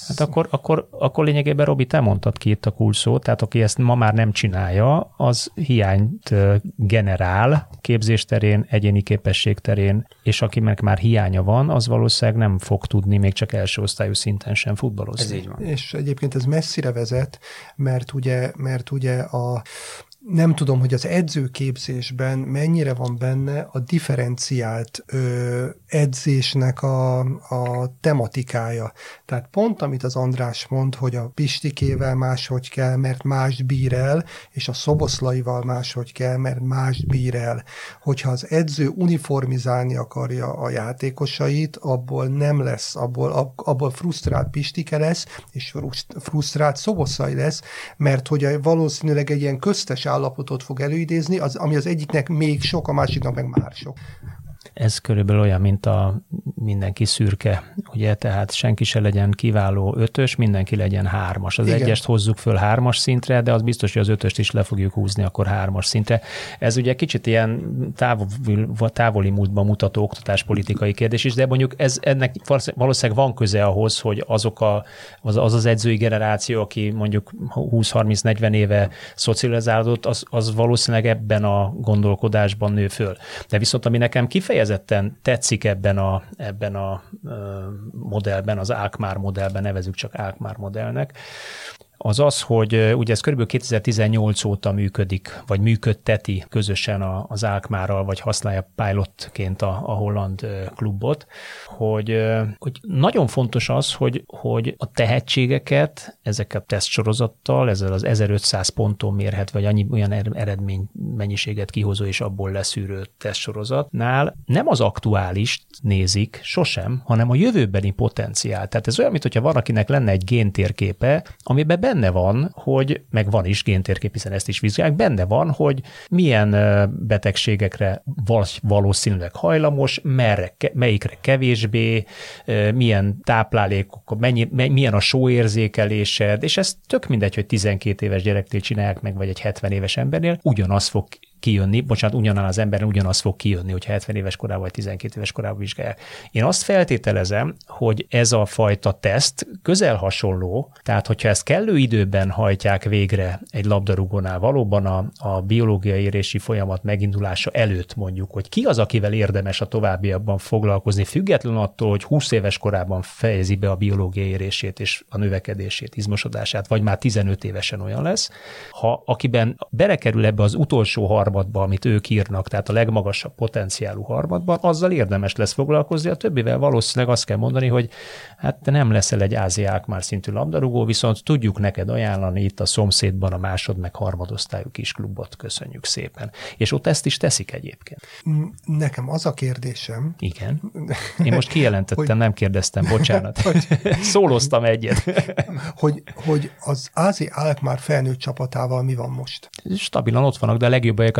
hát akkor, akkor, akkor lényegében Robi, te mondtad ki itt a kulcsszót, tehát aki ezt ma már nem csinálja, az hiányt generál képzés terén, egyéni képesség terén, és akinek már hiánya van, az valószínűleg nem fog tudni még csak első osztályú szinten sem futballozni. Ez így van. És egyébként ez messzire vezet, mert ugye, mert ugye a nem tudom, hogy az edzőképzésben mennyire van benne a differenciált ö, edzésnek a, a tematikája. Tehát pont, amit az András mond, hogy a Pistikével máshogy kell, mert más bír el, és a Szoboszlaival máshogy kell, mert más bír el. Hogyha az edző uniformizálni akarja a játékosait, abból nem lesz, abból, abból frusztrált Pistike lesz, és frusztrált Szoboszlai lesz, mert hogy valószínűleg egy ilyen köztes állapotot fog előidézni, az, ami az egyiknek még sok, a másiknak meg már sok. Ez körülbelül olyan, mint a mindenki szürke, ugye, tehát senki se legyen kiváló ötös, mindenki legyen hármas. Az Igen. egyest hozzuk föl hármas szintre, de az biztos, hogy az ötöst is le fogjuk húzni akkor hármas szintre. Ez ugye kicsit ilyen távoli, távoli múltban mutató oktatáspolitikai kérdés is, de mondjuk ez ennek valószínűleg van köze ahhoz, hogy azok a, az, az az edzői generáció, aki mondjuk 20-30-40 éve szocializálódott, az, az valószínűleg ebben a gondolkodásban nő föl. De viszont ami nekem kifejezett kifejezetten tetszik ebben a, ebben a modellben, az Alkmaar modellben, nevezük csak Alkmaar modellnek, az az, hogy ugye ez kb. 2018 óta működik, vagy működteti közösen az Alkmárral, vagy használja pilotként a, a holland klubot, hogy, hogy nagyon fontos az, hogy, hogy a tehetségeket ezeket tesztsorozattal, ezzel az 1500 ponton mérhet, vagy annyi olyan er-, eredmény mennyiséget kihozó és abból leszűrő tesztsorozatnál nem az aktuális nézik sosem, hanem a jövőbeni potenciál. Tehát ez olyan, mintha valakinek lenne egy géntérképe, amiben benne van, hogy, meg van is géntérkép, hiszen ezt is vizsgálják, benne van, hogy milyen betegségekre valószínűleg hajlamos, merre, melyikre kevésbé, milyen táplálékok, mennyi, milyen a sóérzékelésed, és ez tök mindegy, hogy 12 éves gyereknél csinálják meg, vagy egy 70 éves embernél, ugyanaz fog kijönni, bocsánat, ugyanaz az ember ugyanaz fog kijönni, hogy 70 éves korában vagy 12 éves korában vizsgálják. Én azt feltételezem, hogy ez a fajta teszt közel hasonló, tehát hogyha ezt kellő időben hajtják végre egy labdarúgónál, valóban a, a biológiai érési folyamat megindulása előtt mondjuk, hogy ki az, akivel érdemes a továbbiakban foglalkozni, független attól, hogy 20 éves korában fejezi be a biológiai érését és a növekedését, izmosodását, vagy már 15 évesen olyan lesz, ha akiben belekerül ebbe az utolsó harmadik harmadba, amit ők írnak, tehát a legmagasabb potenciálú harmadban, azzal érdemes lesz foglalkozni. A többivel valószínűleg azt kell mondani, hogy hát te nem leszel egy áziák már szintű labdarúgó, viszont tudjuk neked ajánlani itt a szomszédban a másod meg harmadosztályú kis klubot, köszönjük szépen. És ott ezt is teszik egyébként. Nekem az a kérdésem. Igen. Én most kijelentettem, hogy, nem kérdeztem, bocsánat. Hogy, Szóloztam egyet. hogy, hogy az Ázi Alkmaar felnőtt csapatával mi van most? Stabilan ott vannak, de a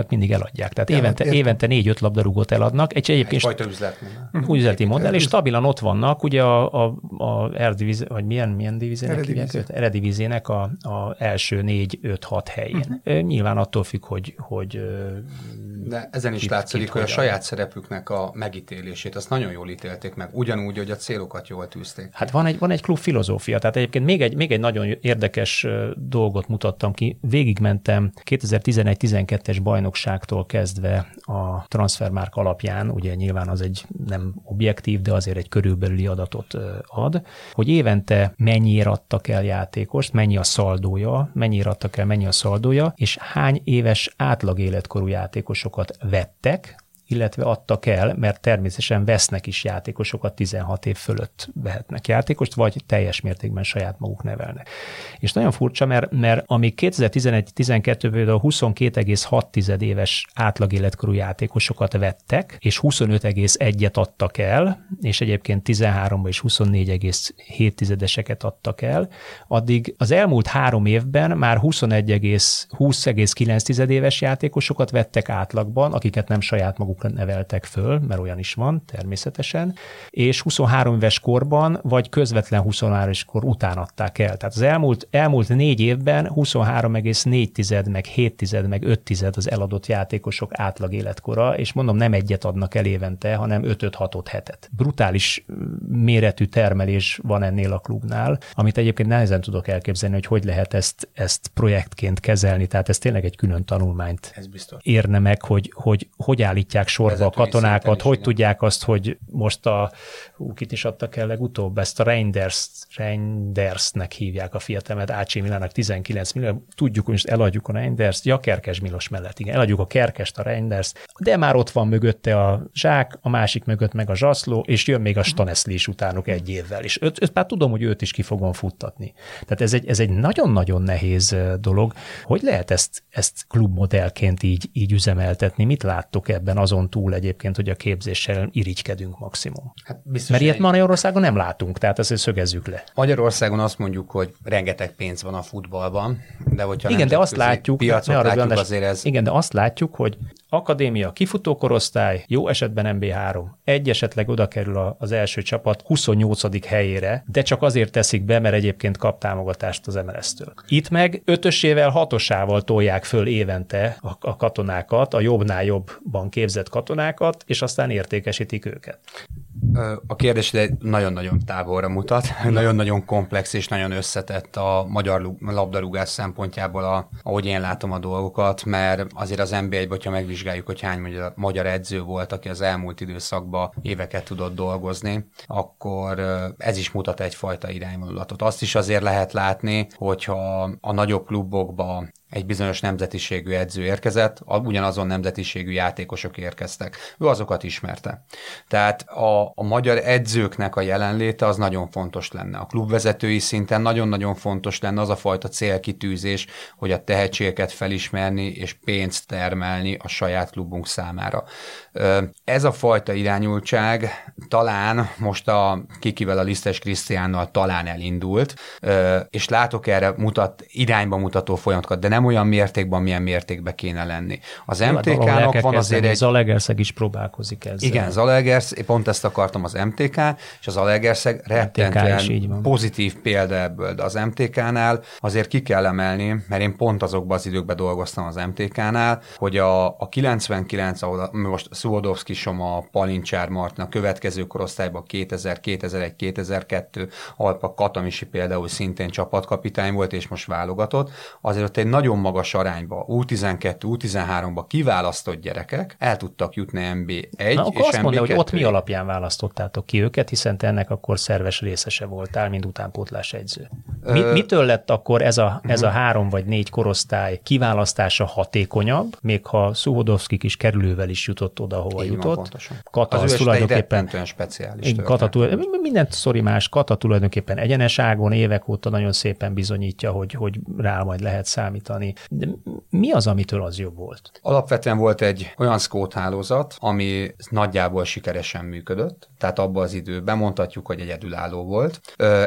legjobbakat mindig eladják. Tehát évente, évente négy-öt labdarúgót eladnak. Egy egyébként Egyfajta üzletmodell. Üzleti modell, és stabilan ott vannak, ugye a, a a Erediviz, vagy milyen, milyen divizének hívják Eredivízének a, a első négy, öt, hat helyén. Uh-huh. Nyilván attól függ, hogy, hogy De ezen is látszik, hogy a saját szerepüknek a megítélését, azt nagyon jól ítélték meg, ugyanúgy, hogy a célokat jól tűzték. Hát van egy, van egy klub filozófia, tehát egyébként még egy, még egy nagyon érdekes dolgot mutattam ki. Végigmentem 2011-12-es bajnokságtól kezdve a transfermárk alapján, ugye nyilván az egy nem objektív, de azért egy körülbelüli adatot ad, hogy évente mennyire adtak el játékost, mennyi a szaldója, mennyire adtak el, mennyi a szaldója, és hány éves átlag életkorú játékosokat vettek, illetve adtak el, mert természetesen vesznek is játékosokat, 16 év fölött vehetnek játékost, vagy teljes mértékben saját maguk nevelnek. És nagyon furcsa, mert, mert amíg 2011-12-ben a 22,6 éves átlag életkorú játékosokat vettek, és 25,1-et adtak el, és egyébként 13-ban és 24,7-eseket adtak el, addig az elmúlt három évben már 21,20,9 éves játékosokat vettek átlagban, akiket nem saját maguk neveltek föl, mert olyan is van természetesen, és 23 éves korban, vagy közvetlen 23 éves kor után adták el. Tehát az elmúlt, elmúlt négy évben 23,4 meg 7 meg 5 az eladott játékosok átlag életkora, és mondom, nem egyet adnak el évente, hanem 5-6-ot hetet. Brutális méretű termelés van ennél a klubnál, amit egyébként nehezen tudok elképzelni, hogy hogy lehet ezt, ezt projektként kezelni, tehát ez tényleg egy külön tanulmányt ez biztos. érne meg, hogy, hogy hogy állítják sorba a katonákat, hogy igen. tudják azt, hogy most a, ú, kit is adtak el legutóbb, ezt a Reinders, Reindersnek hívják a fiatalemet, Ácsi Milának 19 millió, tudjuk, hogy most eladjuk a Reinders, ja, Kerkes Milos mellett, igen, eladjuk a Kerkest, a Reinders, de már ott van mögötte a Zsák, a másik mögött meg a Zsaszló, és jön még a Staneszli is utánuk egy évvel, és őt, őt már tudom, hogy őt is ki fogom futtatni. Tehát ez egy, ez egy nagyon-nagyon nehéz dolog. Hogy lehet ezt, ezt klubmodellként így, így üzemeltetni? Mit láttok ebben azon azon túl egyébként, hogy a képzéssel irigykedünk maximum. Hát Mert ilyet Magyarországon nem látunk, tehát ezt szögezzük le. Magyarországon azt mondjuk, hogy rengeteg pénz van a futballban, de hogyha igen, de azt látjuk, piacot látjuk, látjuk azért ez... Igen, de azt látjuk, hogy akadémia, kifutókorosztály, jó esetben MB3, egy esetleg oda kerül az első csapat 28. helyére, de csak azért teszik be, mert egyébként kap támogatást az MLS-től. Itt meg ötösével, hatosával tolják föl évente a, a katonákat, a jobbnál jobban képzett katonákat, és aztán értékesítik őket. A kérdés egy nagyon-nagyon távolra mutat, nagyon-nagyon komplex és nagyon összetett a magyar labdarúgás szempontjából, a, ahogy én látom a dolgokat, mert azért az NBA-ben, hogyha megvizsgáljuk, hogy hány magyar, magyar edző volt, aki az elmúlt időszakban éveket tudott dolgozni, akkor ez is mutat egyfajta irányvonulatot. Azt is azért lehet látni, hogyha a nagyobb klubokba egy bizonyos nemzetiségű edző érkezett, ugyanazon nemzetiségű játékosok érkeztek. Ő azokat ismerte. Tehát a, a magyar edzőknek a jelenléte az nagyon fontos lenne. A klubvezetői szinten nagyon-nagyon fontos lenne az a fajta célkitűzés, hogy a tehetségeket felismerni és pénzt termelni a saját klubunk számára. Ez a fajta irányultság talán most a Kikivel, a Lisztes Krisztiánnal talán elindult, és látok erre mutat, irányba mutató folyamatokat, de nem nem olyan mértékben, milyen mértékben kéne lenni. Az MTK-nak van azért egy... Zalegerszeg is próbálkozik ezzel. Igen, Zalegersz, pont ezt akartam az MTK, és az Zalegerszeg rettentően pozitív példa ebből, de az MTK-nál azért ki kell emelni, mert én pont azokban az időkben dolgoztam az MTK-nál, hogy a, a 99, ahol most Szuodowski Soma, Palincsár Martin, a következő korosztályban 2000, 2001, 2002, ahol a Katamisi például szintén csapatkapitány volt, és most válogatott, azért ott egy nagyon nagyon magas arányba, U12, U13-ba kiválasztott gyerekek el tudtak jutni MB1 Na, akkor és azt mondja, hogy ott mi alapján választottátok ki őket, hiszen te ennek akkor szerves részese voltál, mint utánpótlás egyző. Mi, Ö... Mitől lett akkor ez a, ez a mhm. három vagy négy korosztály kiválasztása hatékonyabb, még ha Szuhodovszki is kerülővel is jutott oda, hova Így jutott? Van, Kata az, az tulajdonképpen speciális. Kata, mindent szori más, Kata tulajdonképpen egyenes ágon évek óta nagyon szépen bizonyítja, hogy, hogy rá majd lehet számítani javítani. De mi az, amitől az jobb volt? Alapvetően volt egy olyan scout hálózat, ami nagyjából sikeresen működött, tehát abban az időben mondhatjuk, hogy egyedülálló volt.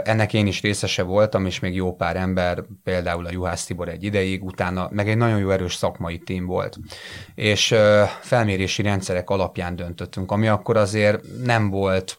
Ennek én is részese voltam, és még jó pár ember, például a Juhász Tibor egy ideig, utána meg egy nagyon jó erős szakmai tím volt. És felmérési rendszerek alapján döntöttünk, ami akkor azért nem volt,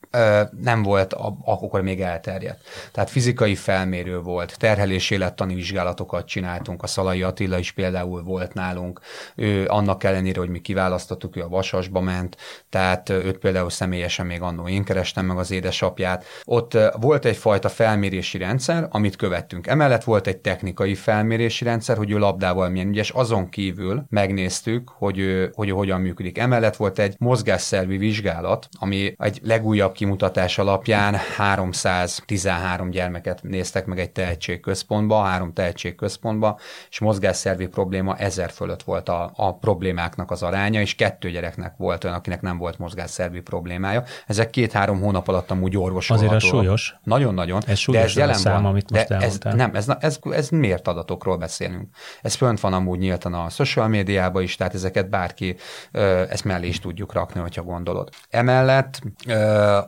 nem volt akkor még elterjedt. Tehát fizikai felmérő volt, terhelés élettani vizsgálatokat csináltunk, a Szalai Attila is például volt nálunk, ő annak ellenére, hogy mi kiválasztottuk, ő a Vasasba ment, tehát őt például személyesen még annó én kerestem meg az édesapját. Ott volt egyfajta felmérési rendszer, amit követtünk. Emellett volt egy technikai felmérési rendszer, hogy ő labdával milyen ügyes, azon kívül megnéztük, hogy ő, hogy ő hogyan működik. Emellett volt egy mozgásszervi vizsgálat, ami egy legújabb kimutatás alapján 313 gyermeket néztek meg egy tehetségközpontba, három tehetségközpontba, és mozgásszervi probléma ezer fölött volt a, a problémáknak az aránya, és kettő gyereknek volt olyan, akinek nem volt mozgásszervi problémája. Ezek két-három hónap alatt amúgy orvosolhatóak. Azért a súlyos. Nagyon-nagyon. Ez súlyos de ez jelen szám, van. amit most de ez, nem, ez, ez, ez miért adatokról beszélünk? Ez fönt van amúgy nyíltan a social médiában is, tehát ezeket bárki, ezt mellé is tudjuk rakni, hogyha gondolod. Emellett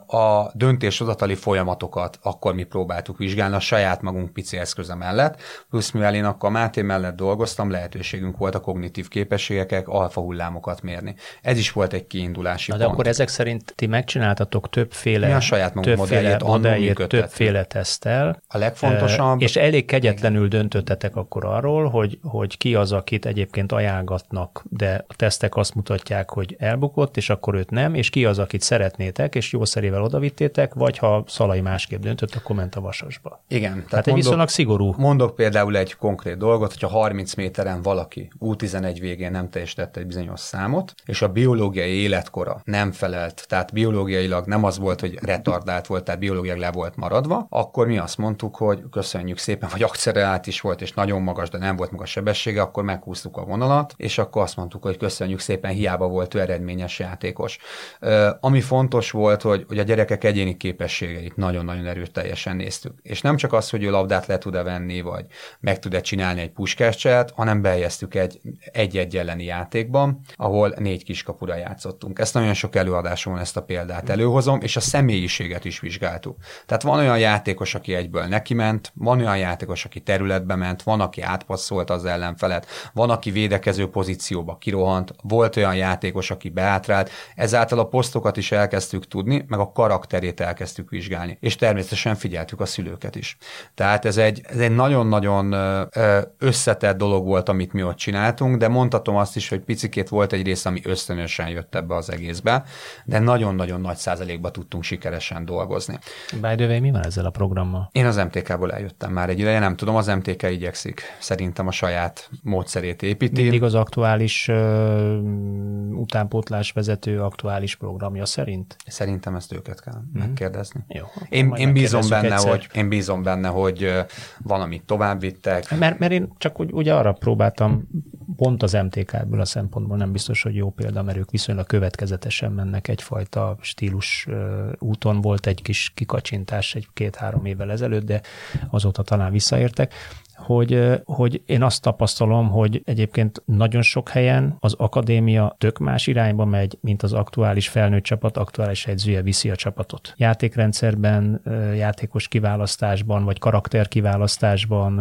a döntéshozatali folyamatokat akkor mi próbáltuk vizsgálni a saját magunk pici eszköze mellett, plusz mivel én akkor Máté mellett dolgoztam, lehetőségünk volt a kognitív képességeket, alfa hullámokat mérni. Ez is volt egy kiindulási Na de pont. akkor ezek szerint ti megcsináltatok többféle, mi a saját többféle modelljét, többféle tesztel. A legfontosabb. És elég kegyetlenül döntöttetek akkor arról, hogy, hogy ki az, akit egyébként ajánlgatnak, de a tesztek azt mutatják, hogy elbukott, és akkor őt nem, és ki az, akit szeretnétek, és jó szerével odavittétek, vagy ha Szalai másképp döntött, akkor ment a vasasba. Igen. Tehát, tehát egy mondok, viszonylag szigorú. Mondok például egy konkrét dolgot, hogyha 30 méteren valaki U11 végén nem teljesítette egy bizonyos számot, és a biológiai életkora nem felelt, tehát biológiailag nem az volt, hogy retardált volt, tehát biológiailag le volt maradva, akkor mi azt mondtuk, hogy köszönjük szépen, hogy akcelerált is volt, és nagyon magas, de nem volt magas sebessége, akkor meghúztuk a vonalat, és akkor azt mondtuk, hogy köszönjük szépen, hiába volt ő eredményes játékos. Ami fontos volt, hogy, hogy a gyerekek egyéni képességeit nagyon-nagyon erőteljesen néztük. És nem csak az, hogy ő labdát le tud-e venni, vagy meg tud-e csinálni egy puskáscselt, hanem bejeztük egy egy-egy elleni játékban, ahol négy kiskapura játszottunk. Ezt nagyon sok előadáson ezt a példát előhozom, és a személyiséget is vizsgáltuk. Tehát van olyan játékos, aki egyből neki ment, van olyan játékos, aki területbe ment, van, aki átpasszolt az ellenfelet, van, aki védekező pozícióba kirohant, volt olyan játékos, aki beátrált, ezáltal a posztokat is elkezdtük tudni, meg a karakterét elkezdtük vizsgálni, és természetesen figyeltük a szülőket is. Tehát ez egy, ez egy nagyon-nagyon összetett dolog volt, amit mi ott csináltunk, de mondhatom azt is, hogy picikét volt egy rész, ami ösztönösen jött ebbe az egészbe, de nagyon-nagyon nagy százalékba tudtunk sikeresen dolgozni. By the way, mi van ezzel a programmal? Én az MTK-ból eljöttem már egy ideje, nem tudom, az MTK igyekszik szerintem a saját módszerét építi. Mindig az aktuális uh, utánpótlás vezető aktuális programja szerint? Szerintem ezt őket kell mm-hmm. megkérdezni. Jó, én, én bízom benne, egyszer. hogy én bízom benne, hogy van, amit tovább vittek. Mert, mert én csak úgy, úgy arra próbáltam, pont az MTK-ből a szempontból nem biztos, hogy jó példa, mert ők viszonylag következetesen mennek egyfajta stílus úton. Volt egy kis kikacsintás egy két-három évvel ezelőtt, de azóta talán visszaértek hogy, hogy én azt tapasztalom, hogy egyébként nagyon sok helyen az akadémia tök más irányba megy, mint az aktuális felnőtt csapat, aktuális edzője viszi a csapatot. Játékrendszerben, játékos kiválasztásban, vagy karakter kiválasztásban,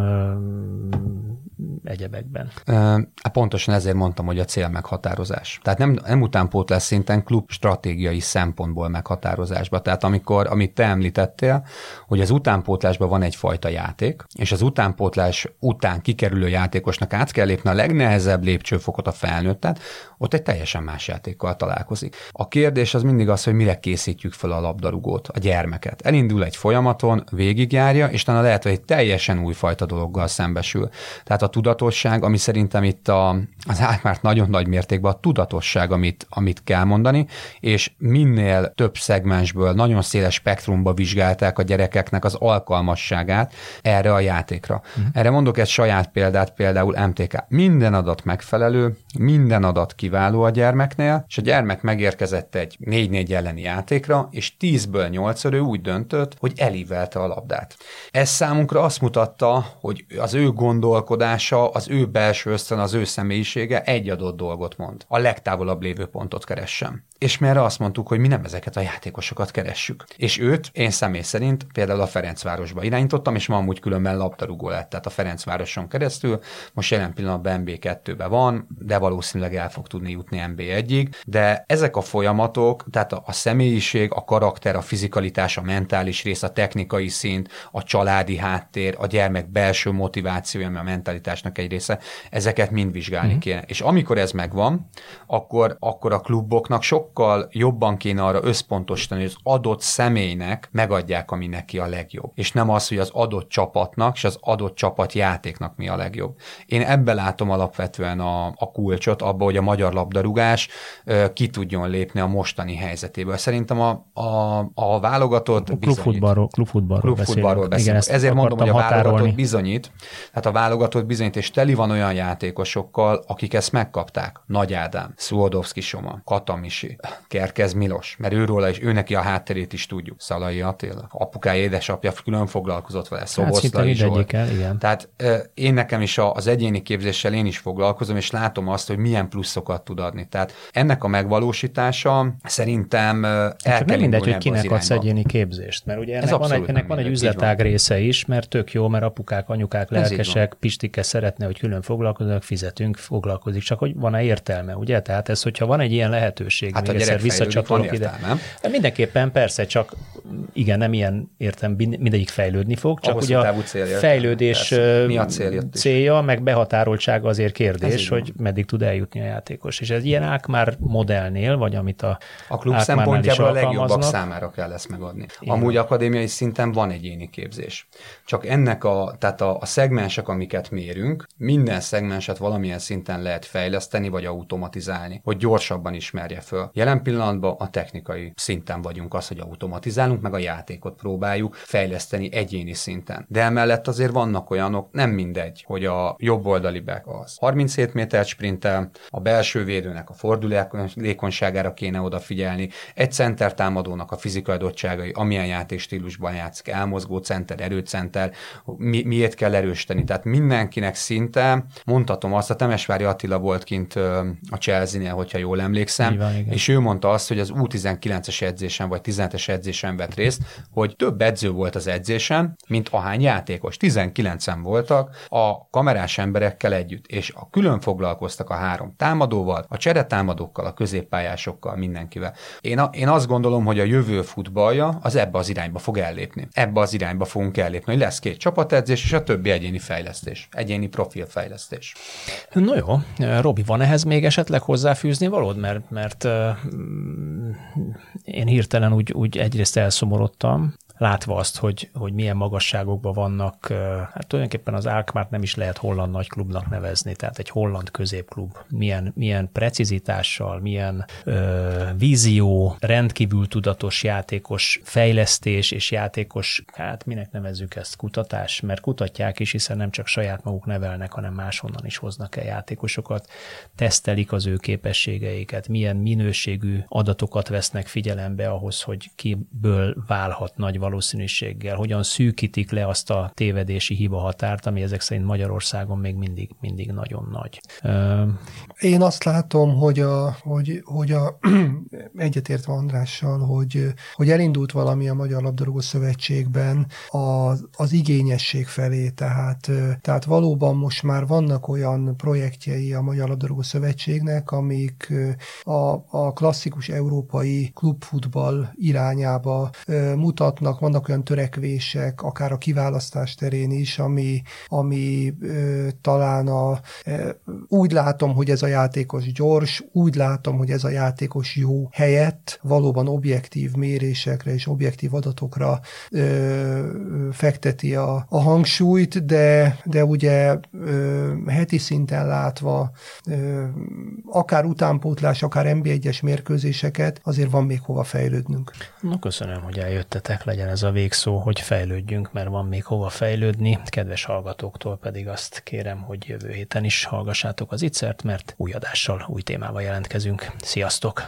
egyebekben. E, pontosan ezért mondtam, hogy a cél meghatározás. Tehát nem, nem utánpótlás szinten klub stratégiai szempontból meghatározásba. Tehát amikor, amit te említettél, hogy az utánpótlásban van egyfajta játék, és az utánpótlás váltás után kikerülő játékosnak át kell lépni a legnehezebb lépcsőfokot a felnőttet, ott egy teljesen más játékkal találkozik. A kérdés az mindig az, hogy mire készítjük fel a labdarúgót, a gyermeket. Elindul egy folyamaton, végigjárja, és talán lehet, hogy egy teljesen újfajta dologgal szembesül. Tehát a tudatosság, ami szerintem itt a, az átmárt nagyon nagy mértékben a tudatosság, amit, amit kell mondani, és minél több szegmensből, nagyon széles spektrumba vizsgálták a gyerekeknek az alkalmasságát erre a játékra. Uh-huh. Erre mondok egy saját példát, például MTK. Minden adat megfelelő, minden adat kiváló a gyermeknél, és a gyermek megérkezett egy 4-4 elleni játékra, és 10-ből 8 ő úgy döntött, hogy elívelte a labdát. Ez számunkra azt mutatta, hogy az ő gondolkodása, az ő belső ösztön, az ő személyisége egy adott dolgot mond. A legtávolabb lévő pontot keressem. És mi erre azt mondtuk, hogy mi nem ezeket a játékosokat keressük. És őt én személy szerint például a Ferencvárosba irányítottam, és ma amúgy különben labdarúgó lett, tehát a Ferencvároson keresztül. Most jelen pillanatban MB2-ben van, de valószínűleg el fog tudni jutni MB1-ig. De ezek a folyamatok, tehát a, a személyiség, a karakter, a fizikalitás, a mentális rész, a technikai szint, a családi háttér, a gyermek belső motivációja, ami a mentalitásnak egy része, ezeket mind vizsgálni mm. kéne. És amikor ez megvan, akkor, akkor a kluboknak sokkal jobban kéne arra összpontosítani, hogy az adott személynek megadják, ami neki a legjobb. És nem az, hogy az adott csapatnak és az adott csapat játéknak mi a legjobb. Én ebbe látom alapvetően a, a kulcsot, abba, hogy a magyar labdarúgás ki tudjon lépni a mostani helyzetéből. Szerintem a, a, a válogatott a klubfutballról, klubfutballról, klubfutballról beszélünk. Igen, Ezért mondom, hogy a válogatott határolni. bizonyít, tehát a válogatott bizonyít, és teli van olyan játékosokkal, akik ezt megkapták. Nagy Ádám, Szuodowski Soma, Katamisi, Kerkez Milos, mert őról is, ő neki a hátterét is tudjuk. Szalai Attila, apukája, édesapja külön foglalkozott vele, Szoboszlai hát, Zsolt. Igen. Tehát én nekem is az egyéni képzéssel én is foglalkozom, és látom azt, hogy milyen pluszokat tud adni. Tehát ennek a megvalósítása szerintem el kell nem mindegy, hogy kinek adsz egyéni képzést, mert ugye ennek, van egy, ennek van egy üzletág része is, mert tök jó, mert apukák, anyukák lelkesek, Pistike szeretne, hogy külön foglalkoznak, fizetünk, foglalkozik, csak hogy van-e értelme, ugye? Tehát ez, hogyha van egy ilyen lehetőség, hát még egyszer visszacsatolok ide. De mindenképpen persze, csak igen, nem ilyen értem, mindegyik fejlődni fog, csak ugye a fejlődés Mi a célja, célja, meg behatároltsága azért kérdés, hogy meddig tud eljutni a játékos. És ez ilyen Ákmár modellnél, vagy amit a A klub szempontjából a legjobbak számára kell ezt megadni. Igen. Amúgy akadémiai szinten van egyéni képzés. Csak ennek a, tehát a, a szegmensek, amiket mérünk, minden szegmenset valamilyen szinten lehet fejleszteni, vagy automatizálni, hogy gyorsabban ismerje föl. Jelen pillanatban a technikai szinten vagyunk az, hogy automatizálunk, meg a játékot próbáljuk fejleszteni egyéni szinten. De emellett azért vannak olyanok, nem mindegy, hogy a jobb oldali back az 37 méter sprintel, a belső védőnek a fordulékonyságára kéne odafigyelni, egy center támadónak a fizikai adottságai, amilyen játékstílusban játszik, elmozgó center, erőcenter, mi, miért kell erősíteni. Tehát mindenkinek szinte, mondhatom azt, a Temesvári Attila volt kint a Chelsea-nél, hogyha jól emlékszem, van, és ő mondta azt, hogy az U19-es edzésen vagy 17-es edzésen vett részt, hogy több edző volt az edzésen, mint ahány játékos. 19-en voltak a kamerás emberekkel együtt, és a külön foglalkoztak a három támadóval, a cseretámadókkal, a középpályásokkal, mindenkivel. Én, a, én azt gondolom, hogy a jövő futballja az ebbe az irányba fog ellépni. Ebbe az irányba fogunk ellépni, hogy lesz két csapatedzés, és a többi egyéni fejlesztés, egyéni profilfejlesztés. No jó, Robi, van ehhez még esetleg hozzáfűzni valód? Mert, mert uh, én hirtelen úgy, úgy egyrészt elszomorodtam, látva azt, hogy, hogy milyen magasságokban vannak, hát tulajdonképpen az Alkmaart nem is lehet holland nagyklubnak nevezni, tehát egy holland középklub. Milyen, milyen precizitással, milyen ö, vízió, rendkívül tudatos játékos fejlesztés és játékos, hát minek nevezzük ezt, kutatás, mert kutatják is, hiszen nem csak saját maguk nevelnek, hanem máshonnan is hoznak el játékosokat, tesztelik az ő képességeiket, milyen minőségű adatokat vesznek figyelembe ahhoz, hogy kiből válhat nagy valószínűséggel, hogyan szűkítik le azt a tévedési hiba határt, ami ezek szerint Magyarországon még mindig, mindig nagyon nagy. Én azt látom, hogy, a, hogy, hogy a, egyetértve Andrással, hogy, hogy elindult valami a Magyar Labdarúgó Szövetségben az, az igényesség felé, tehát, tehát valóban most már vannak olyan projektjei a Magyar Labdarúgó Szövetségnek, amik a, a klasszikus európai klubfutball irányába mutatnak, vannak, vannak olyan törekvések, akár a kiválasztás terén is, ami, ami ö, talán a, ö, úgy látom, hogy ez a játékos gyors, úgy látom, hogy ez a játékos jó helyett valóban objektív mérésekre és objektív adatokra ö, fekteti a, a hangsúlyt, de, de ugye ö, heti szinten látva ö, akár utánpótlás, akár NB1-es mérkőzéseket, azért van még hova fejlődnünk. Na köszönöm, hogy eljöttetek, legyen legyen ez a végszó, hogy fejlődjünk, mert van még hova fejlődni. Kedves hallgatóktól pedig azt kérem, hogy jövő héten is hallgassátok az ittszert, mert új adással, új témával jelentkezünk. Sziasztok!